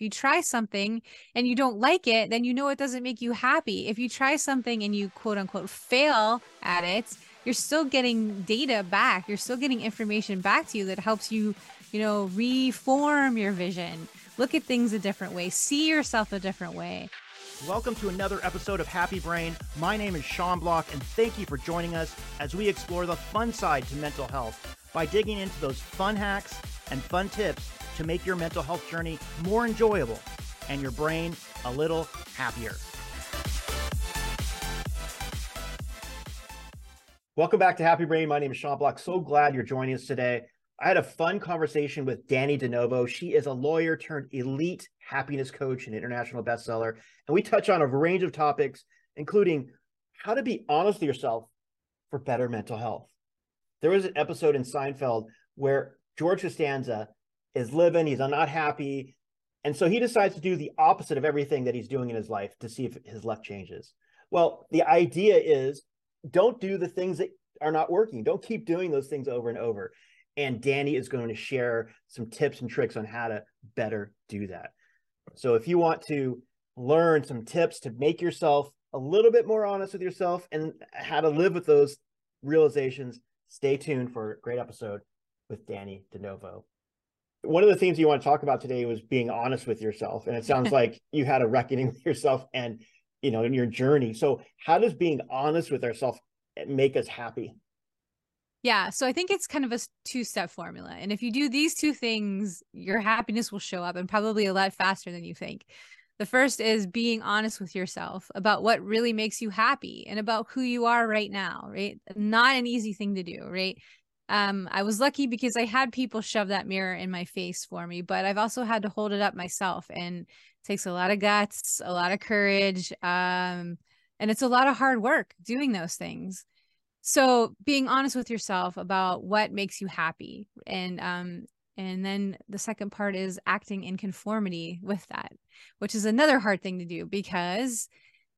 If you try something and you don't like it, then you know it doesn't make you happy. If you try something and you quote unquote fail at it, you're still getting data back. You're still getting information back to you that helps you, you know, reform your vision, look at things a different way, see yourself a different way. Welcome to another episode of Happy Brain. My name is Sean Bloch, and thank you for joining us as we explore the fun side to mental health by digging into those fun hacks and fun tips to make your mental health journey more enjoyable and your brain a little happier. Welcome back to Happy Brain. My name is Sean Bloch. So glad you're joining us today. I had a fun conversation with Dannie De Novo. She is a lawyer turned elite happiness coach and international bestseller. And we touch on a range of topics, including how to be honest with yourself for better mental health. There was an episode in Seinfeld where George Costanza is living, he's not happy. And so he decides to do the opposite of everything that he's doing in his life to see if his luck changes. Well, the idea is don't do the things that are not working. Don't keep doing those things over and over. And Dannie is going to share some tips and tricks on how to better do that. So if you want to learn some tips to make yourself a little bit more honest with yourself and how to live with those realizations, stay tuned for a great episode with Dani DeNovo. One of the things you want to talk about today was being honest with yourself. And it sounds like you had a reckoning with yourself and, you know, in your journey. So how does being honest with ourselves eh, make us happy? Yeah. So I think it's kind of a two step formula. And if you do these two things, your happiness will show up and probably a lot faster than you think. The first is being honest with yourself about what really makes you happy and about who you are right now, right? Not an easy thing to do, right? Um, I was lucky because I had people shove that mirror in my face for me, but I've also had to hold it up myself. And takes a lot of guts, a lot of courage. Um, and it's a lot of hard work doing those things so being honest with yourself about what makes you happy and um and then the second part is acting in conformity with that which is another hard thing to do because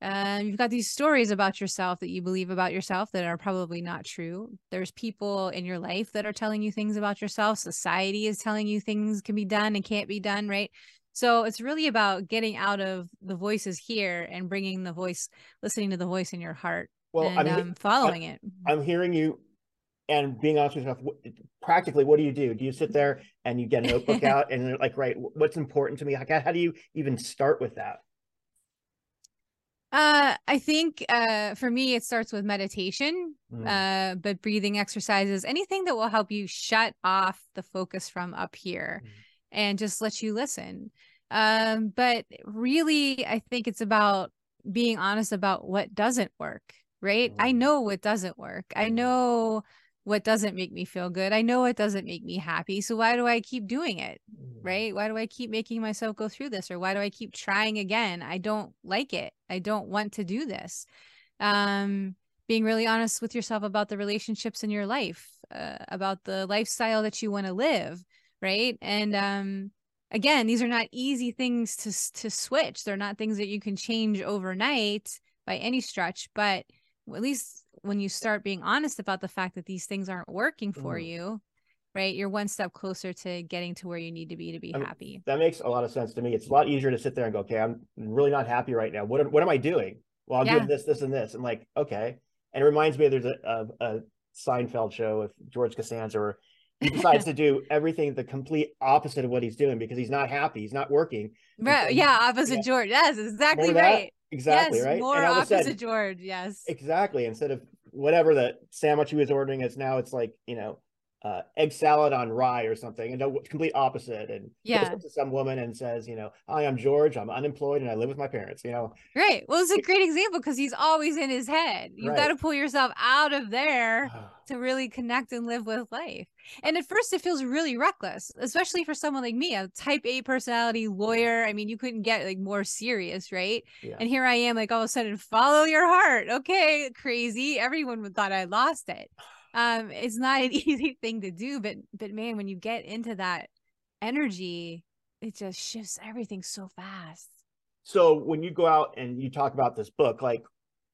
uh, you've got these stories about yourself that you believe about yourself that are probably not true. There's people in your life that are telling you things about yourself. Society is telling you things can be done and can't be done, right? So it's really about getting out of the voices here and bringing the voice, listening to the voice in your heart well, and I'm um, following I'm, it. I'm hearing you and being honest with yourself, practically, what do you do? Do you sit there and you get a notebook out and like, right, what's important to me? Like, how do you even start with that? Uh, I think uh, for me, it starts with meditation, mm. uh, but breathing exercises, anything that will help you shut off the focus from up here mm. and just let you listen. Um, but really, I think it's about being honest about what doesn't work right? I mm. know what doesn't work. I mm. know what doesn't make me feel good. I know it doesn't make me happy. So why do I keep doing it? Mm. Right? Why do I keep making myself go through this or why do I keep trying again? I don't like it. I don't want to do this. Um being really honest with yourself about the relationships in your life, uh, about the lifestyle that you want to live, right? And um again, these are not easy things to to switch. They're not things that you can change overnight by any stretch, but at least when you start being honest about the fact that these things aren't working for mm. you right you're one step closer to getting to where you need to be to be I mean, happy. that makes a lot of sense to me. It's a lot easier to sit there and go okay i'm really not happy right now. What, what am i doing? Well i'm yeah. doing this this and this. I'm like okay. And it reminds me there's a, a, a seinfeld show with george costanza where he decides to do everything the complete opposite of what he's doing because he's not happy. He's not working. Right yeah opposite yeah. george. Yes exactly right Exactly, yes, right? More and opposite sudden, George, yes. Exactly. Instead of whatever the sandwich he was ordering is now it's like, you know, uh, egg salad on rye or something, and no complete opposite. And yeah, to some woman and says, you know, hi, I'm George. I'm unemployed and I live with my parents. You know, right. Well, it's a great example because he's always in his head. You've right. got to pull yourself out of there to really connect and live with life. And at first, it feels really reckless, especially for someone like me, a type A personality lawyer. I mean, you couldn't get like more serious, right? Yeah. And here I am, like all of a sudden, follow your heart. Okay, crazy. Everyone would thought I lost it um it's not an easy thing to do but but man when you get into that energy it just shifts everything so fast. So when you go out and you talk about this book like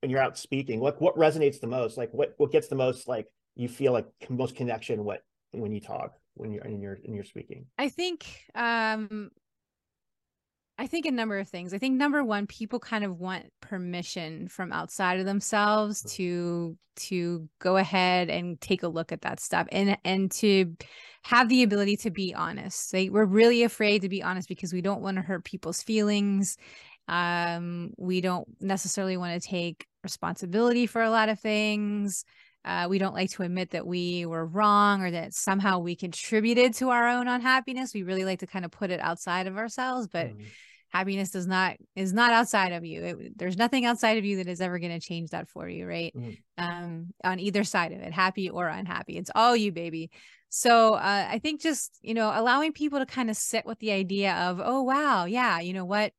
when you're out speaking what what resonates the most? Like what what gets the most like you feel like most connection what when you talk when you're in your in your speaking? I think um think a number of things. I think number one, people kind of want permission from outside of themselves to to go ahead and take a look at that stuff and and to have the ability to be honest. Like we're really afraid to be honest because we don't want to hurt people's feelings. Um, we don't necessarily want to take responsibility for a lot of things. Uh, we don't like to admit that we were wrong or that somehow we contributed to our own unhappiness. We really like to kind of put it outside of ourselves, but mm. Happiness does not is not outside of you. It, there's nothing outside of you that is ever going to change that for you, right? Mm. Um, on either side of it, happy or unhappy, it's all you, baby. So uh, I think just you know allowing people to kind of sit with the idea of, oh wow, yeah, you know what,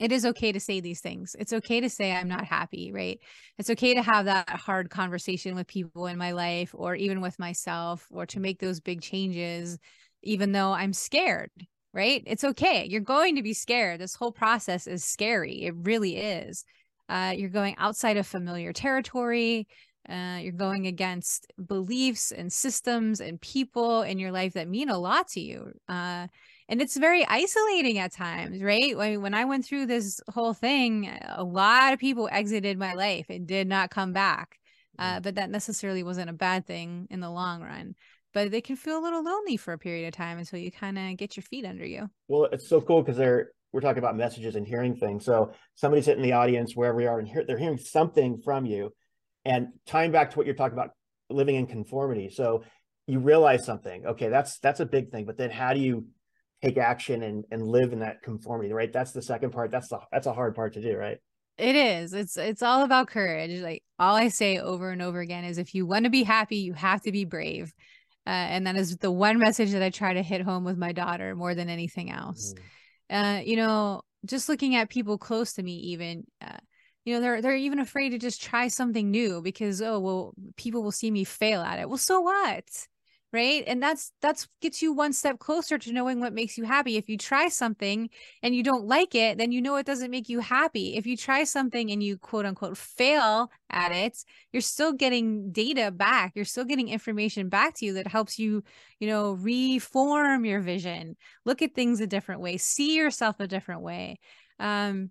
it is okay to say these things. It's okay to say I'm not happy, right? It's okay to have that hard conversation with people in my life or even with myself or to make those big changes, even though I'm scared, right? It's okay. You're going to be scared. This whole process is scary. It really is. Uh, you're going outside of familiar territory. Uh, you're going against beliefs and systems and people in your life that mean a lot to you. Uh, and it's very isolating at times right when, when i went through this whole thing a lot of people exited my life and did not come back uh, but that necessarily wasn't a bad thing in the long run but they can feel a little lonely for a period of time until you kind of get your feet under you. Well it's so cool because they're we're talking about messages and hearing things. So somebody's sitting in the audience wherever we are and hear, they're hearing something from you and tying back to what you're talking about living in conformity. So you realize something okay that's that's a big thing but then how do you take action and and live in that conformity right? That's the second part. That's the that's a hard part to do right? It is. It's it's all about courage. Like all i say over and over again is if you want to be happy you have to be brave uh, and that is the one message that i try to hit home with my daughter more than anything else. Mm. uh, you know just looking at people close to me even uh, you know they're they're even afraid to just try something new because oh well people will see me fail at it. Well so what right? And that's that's gets you one step closer to knowing what makes you happy. If you try something and you don't like it then you know it doesn't make you happy. If you try something and you quote unquote fail at it you're still getting data back. You're still getting information back to you that helps you you know reform your vision. Look at things a different way. See yourself a different way. Um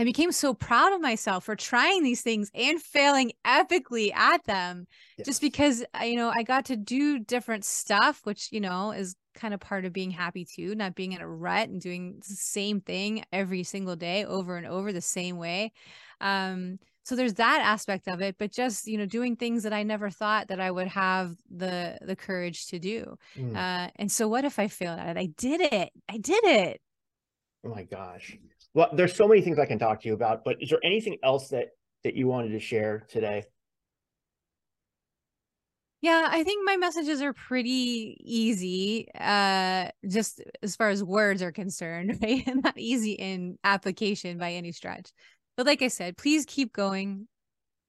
I became so proud of myself for trying these things and failing epically at them yes. just because uh, you know I got to do different stuff which you know is kind of part of being happy too not being in a rut and doing the same thing every single day over and over the same way. Um so there's that aspect of it but just you know doing things that I never thought that I would have the the courage to do. Mm. uh and so what if I failed at it? I did it. I did it. Oh my gosh well, there's so many things I can talk to you about, but is there anything else that that you wanted to share today? Yeah, I think my messages are pretty easy, uh, just as far as words are concerned, right? Not easy in application by any stretch. But like I said, please keep going.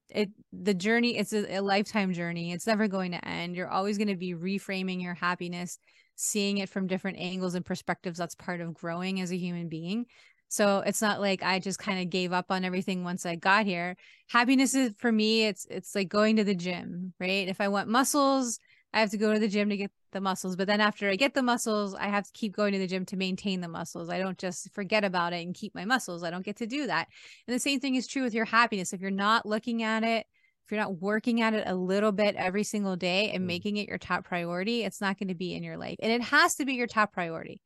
It the journey, it's a, a lifetime journey. It's never going to end. You're always going to be reframing your happiness, seeing it from different angles and perspectives. That's part of growing as a human being. So it's not like I just kind of gave up on everything once I got here. Happiness is for me, it's it's like going to the gym, right? If I want muscles, I have to go to the gym to get the muscles. But then after I get the muscles, I have to keep going to the gym to maintain the muscles. I don't just forget about it and keep my muscles. I don't get to do that. And the same thing is true with your happiness. If you're not looking at it, if you're not working at it a little bit every single day and mm. making it your top priority, it's not going to be in your life. And it has to be your top priority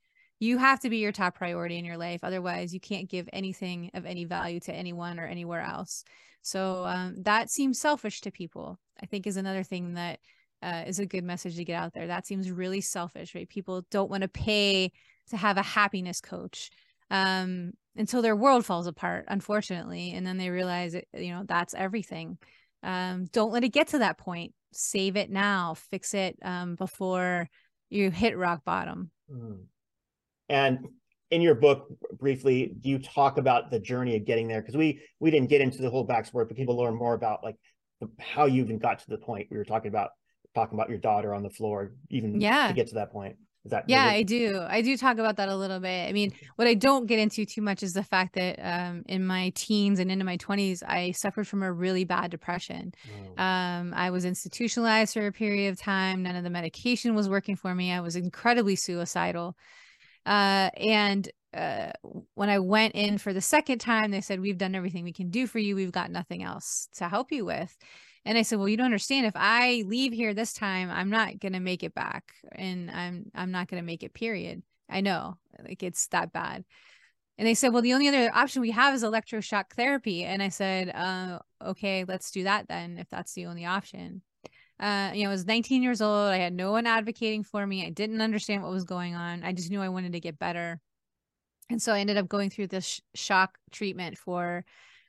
you have to be your top priority in your life otherwise you can't give anything of any value to anyone or anywhere else. So um, that seems selfish to people i think is another thing that uh, is a good message to get out there. That seems really selfish right? People don't want to pay to have a happiness coach um, until their world falls apart unfortunately and then they realize it, you know that's everything. Um, don't let it get to that point. Save it now. Fix it um, before you hit rock bottom. Mm. And in your book, briefly, you talk about the journey of getting there? Because we we didn't get into the whole backstory, but people learn more about like how you even got to the point we were talking about talking about your daughter on the floor, even yeah. to get to that point. Is that yeah, I do. I do talk about that a little bit. I mean, what I don't get into too much is the fact that um, in my teens and into my 20s, I suffered from a really bad depression. Oh. Um, I was institutionalized for a period of time. None of the medication was working for me. I was incredibly suicidal. Uh, and uh, when I went in for the second time, they said, We've done everything we can do for you. We've got nothing else to help you with. And I said, Well, you don't understand. If I leave here this time, I'm not gonna make it back. And I'm I'm not gonna make it, period. I know. Like it's that bad. And they said, Well, the only other option we have is electroshock therapy. And I said, uh, okay, let's do that then, if that's the only option. Uh, you know, I was 19 years old. I had no one advocating for me. I didn't understand what was going on. I just knew I wanted to get better. And so I ended up going through this sh- shock treatment for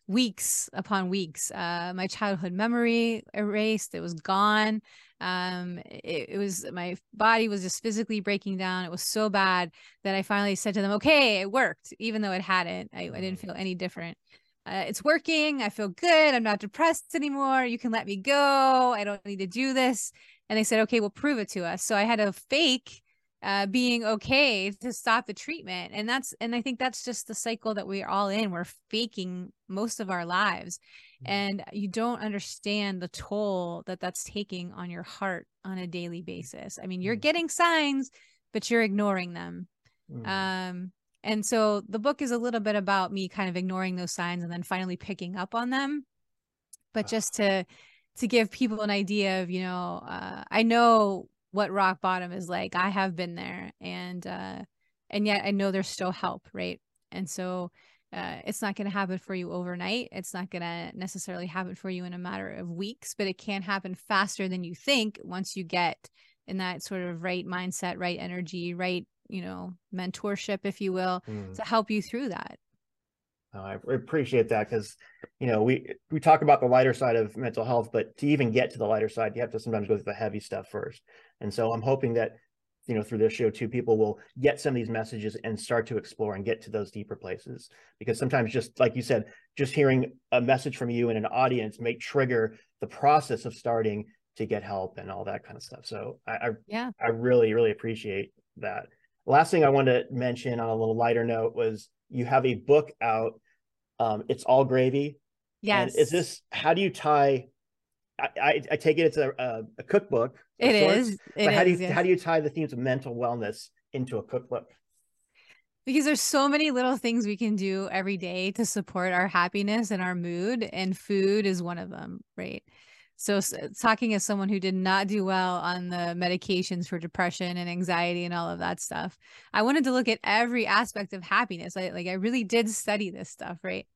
weeks upon weeks. Uh, my childhood memory erased, it was gone. Um, it, it, was my body was just physically breaking down. It was so bad that I finally said to them, okay, it worked, even though it hadn't. I, I didn't mm. feel any different. Uh, it's working. I feel good. I'm not depressed anymore. You can let me go. I don't need to do this. And they said, okay, well, prove it to us. So I had to fake uh, being okay to stop the treatment. And that's, and I think that's just the cycle that we're all in. We're faking most of our lives. Mm-hmm. And you don't understand the toll that that's taking on your heart on a daily basis. I mean, you're mm-hmm. getting signs, but you're ignoring them. Mm-hmm. Um, and so the book is a little bit about me kind of ignoring those signs and then finally picking up on them. But just to to give people an idea of, you know, uh, I know what rock bottom is like. I have been there and uh and yet I know there's still help, right? And so uh, it's not going to happen for you overnight. It's not going to necessarily happen for you in a matter of weeks, but it can happen faster than you think once you get in that sort of right mindset, right energy, right you know mentorship if you will mm. to help you through that. Oh, i appreciate that because you know we we talk about the lighter side of mental health but to even get to the lighter side you have to sometimes go through the heavy stuff first. And so i'm hoping that you know through this show too people will get some of these messages and start to explore and get to those deeper places. Because sometimes just like you said just hearing a message from you in an audience may trigger the process of starting to get help and all that kind of stuff. So i, I yeah. I really really appreciate that Last thing I wanted to mention on a little lighter note was you have a book out. Um, it's all gravy. Yes. And is this how do you tie? I, I, I take it it's a, a, a cookbook. It is. It but how is, do you yes. how do you tie the themes of mental wellness into a cookbook? Because there's so many little things we can do every day to support our happiness and our mood, and food is one of them, right? So, talking as someone who did not do well on the medications for depression and anxiety and all of that stuff, I wanted to look at every aspect of happiness. I like I really did study this stuff, right?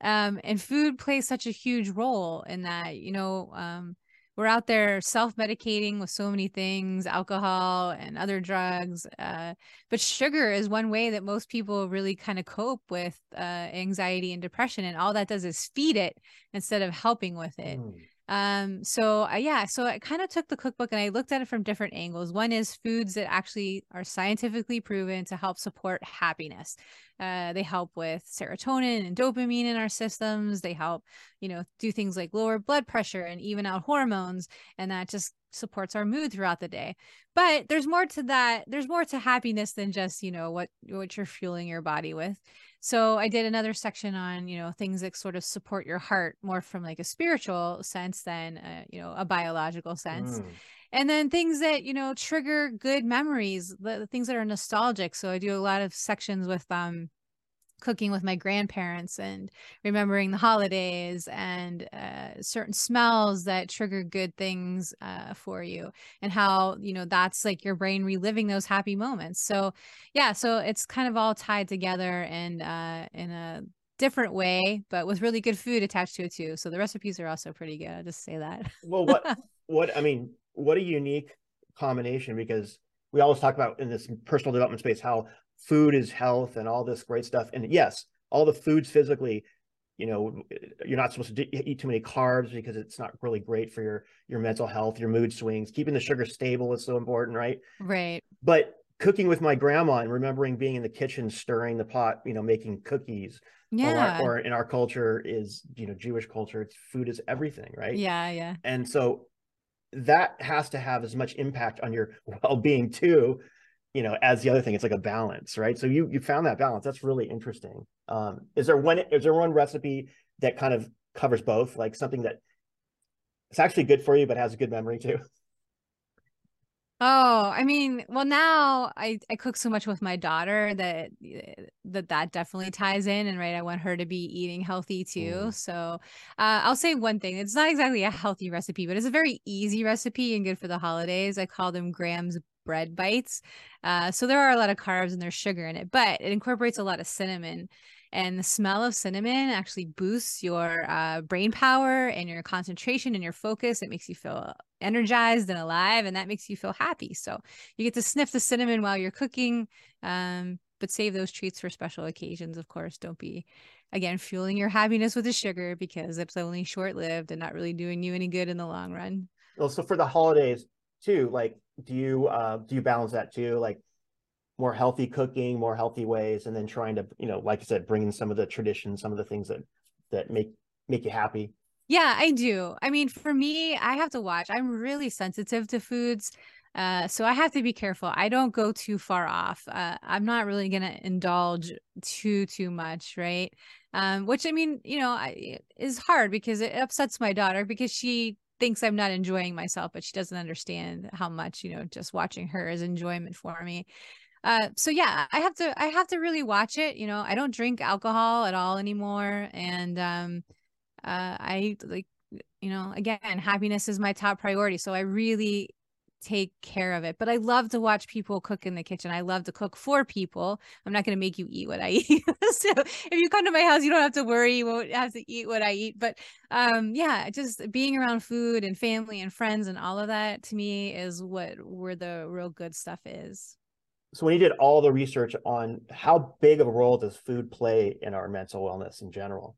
Um, and food plays such a huge role in that. You know, um, we're out there self-medicating with so many things, alcohol and other drugs. Uh, but sugar is one way that most people really kind of cope with uh, anxiety and depression, and all that does is feed it instead of helping with it. Mm. Um, so uh, yeah, so I kind of took the cookbook and I looked at it from different angles. One is foods that actually are scientifically proven to help support happiness. Uh, they help with serotonin and dopamine in our systems. They help, you know, do things like lower blood pressure and even out hormones, and that just supports our mood throughout the day. But there's more to that. There's more to happiness than just, you know, what what you're fueling your body with. So I did another section on, you know, things that sort of support your heart more from like a spiritual sense than, uh, you know, a biological sense. Mm. And then things that, you know, trigger good memories, the, the things that are nostalgic. So I do a lot of sections with um cooking with my grandparents and remembering the holidays and uh, certain smells that trigger good things uh, for you and how you know that's like your brain reliving those happy moments. So yeah so it's kind of all tied together and uh, in a different way but with really good food attached to it too. So the recipes are also pretty good i'll just say that. Well what what i mean what a unique combination because we always talk about in this personal development space how food is health and all this great stuff. And yes, all the foods physically, you know, you're not supposed to eat too many carbs because it's not really great for your your mental health, your mood swings. Keeping the sugar stable is so important, right? Right. But cooking with my grandma and remembering being in the kitchen stirring the pot, you know, making cookies. Yeah. Or, or in our culture is, you know, Jewish culture, it's food is everything, right? Yeah, yeah. And so that has to have as much impact on your well-being too you know as the other thing it's like a balance right so you you found that balance that's really interesting um is there one is there one recipe that kind of covers both like something that it's actually good for you but has a good memory too Oh, I mean, well now I I cook so much with my daughter that that that definitely ties in and right I want her to be eating healthy too. Mm. So, uh I'll say one thing. It's not exactly a healthy recipe, but it's a very easy recipe and good for the holidays. I call them Graham's bread bites. Uh so there are a lot of carbs and there's sugar in it, but it incorporates a lot of cinnamon and the smell of cinnamon actually boosts your uh, brain power and your concentration and your focus. It makes you feel energized and alive, and that makes you feel happy. So you get to sniff the cinnamon while you're cooking, um, but save those treats for special occasions. Of course, don't be again fueling your happiness with the sugar because it's only short lived and not really doing you any good in the long run. Well, so for the holidays too, like, do you uh, do you balance that too? Like more healthy cooking, more healthy ways, and then trying to, you know, like I said, bring in some of the traditions, some of the things that that make make you happy. Yeah, I do. I mean, for me, I have to watch. I'm really sensitive to foods. Uh, so I have to be careful. I don't go too far off. Uh, I'm not really gonna indulge too too much, right? Um, which I mean, you know, I, is hard because it upsets my daughter because she thinks I'm not enjoying myself, but she doesn't understand how much, you know, just watching her is enjoyment for me. Uh, so yeah, I have to I have to really watch it. You know, I don't drink alcohol at all anymore, and um, uh, I like you know again, happiness is my top priority. So I really take care of it. But I love to watch people cook in the kitchen. I love to cook for people. I'm not going to make you eat what I eat. so if you come to my house, you don't have to worry. You won't have to eat what I eat. But um, yeah, just being around food and family and friends and all of that to me is what where the real good stuff is so when you did all the research on how big of a role does food play in our mental wellness in general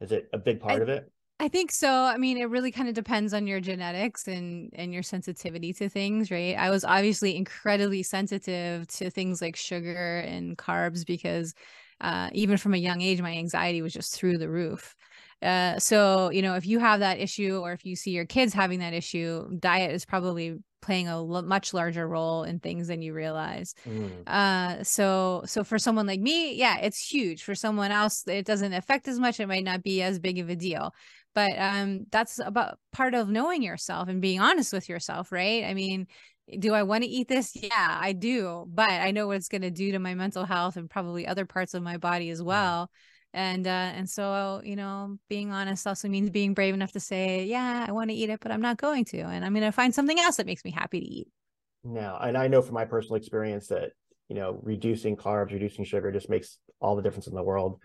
is it a big part I, of it i think so i mean it really kind of depends on your genetics and and your sensitivity to things right? I was obviously incredibly sensitive to things like sugar and carbs because uh, even from a young age my anxiety was just through the roof. Uh, so you know if you have that issue or if you see your kids having that issue diet is probably playing a l- much larger role in things than you realize. Mm. Uh, so so for someone like me, yeah, it's huge. For someone else, it doesn't affect as much. It might not be as big of a deal. But um, that's about part of knowing yourself and being honest with yourself, right? I mean, do I want to eat this? Yeah, I do. But I know what it's going to do to my mental health and probably other parts of my body as mm. And uh and so you know being honest also means being brave enough to say yeah i want to eat it but i'm not going to and i'm going to find something else that makes me happy to eat. Now and i know from my personal experience that you know reducing carbs reducing sugar just makes all the difference in the world.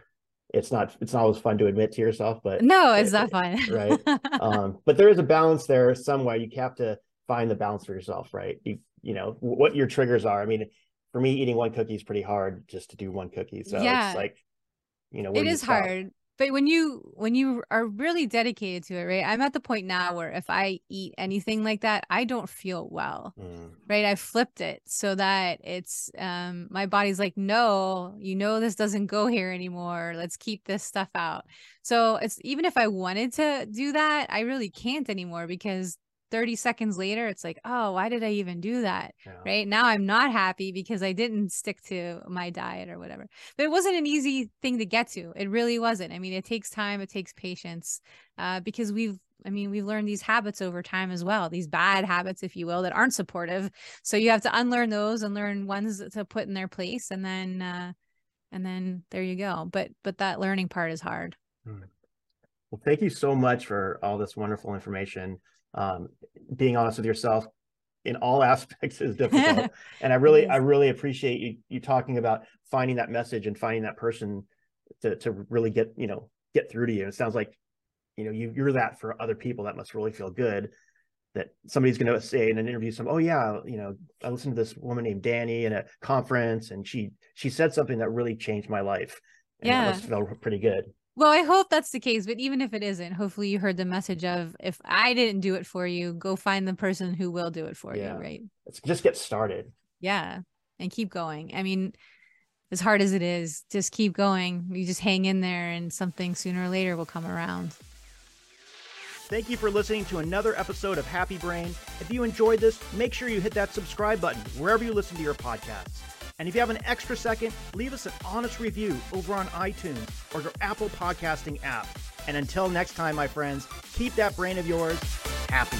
It's not it's not always fun to admit to yourself but no it's it, not fun. right? Um but there is a balance there somewhere you have to find the balance for yourself right? You you know what your triggers are. I mean for me eating one cookie is pretty hard just to do one cookie so yeah. it's like you know it is hard but when you when you are really dedicated to it right? I'm at the point now where if i eat anything like that i don't feel well mm. right? I flipped it so that it's um my body's like no you know this doesn't go here anymore. Let's keep this stuff out. So it's even if i wanted to do that i really can't anymore because 30 seconds later it's like oh why did i even do that yeah. right now i'm not happy because i didn't stick to my diet or whatever but it wasn't an easy thing to get to it really wasn't i mean it takes time it takes patience uh, because we've I mean, we've learned these habits over time as well, these bad habits, if you will, that aren't supportive. So you have to unlearn those and learn ones to put in their place. And then, uh, and then there you go. But, but that learning part is hard. Hmm. Well, thank you so much for all this wonderful information um, being honest with yourself in all aspects is difficult. and I really, I really appreciate you you talking about finding that message and finding that person to to really get you know get through to you. It sounds like you know you you're that for other people. That must really feel good. That somebody's going to say in an interview, some, oh yeah, you know, I listened to this woman named Dannie in a conference, and she she said something that really changed my life. And yeah, that must feel pretty good. Well, I hope that's the case, but even if it isn't, hopefully you heard the message of if I didn't do it for you, go find the person who will do it for yeah. you, right? Let's just get started. Yeah. And keep going. I mean, as hard as it is, just keep going. You just hang in there and something sooner or later will come around. Thank you for listening to another episode of Happy Brain. If you enjoyed this, make sure you hit that subscribe button wherever you listen to your podcasts. And if you have an extra second, leave us an honest review over on iTunes or your Apple podcasting app. And until next time, my friends, keep that brain of yours happy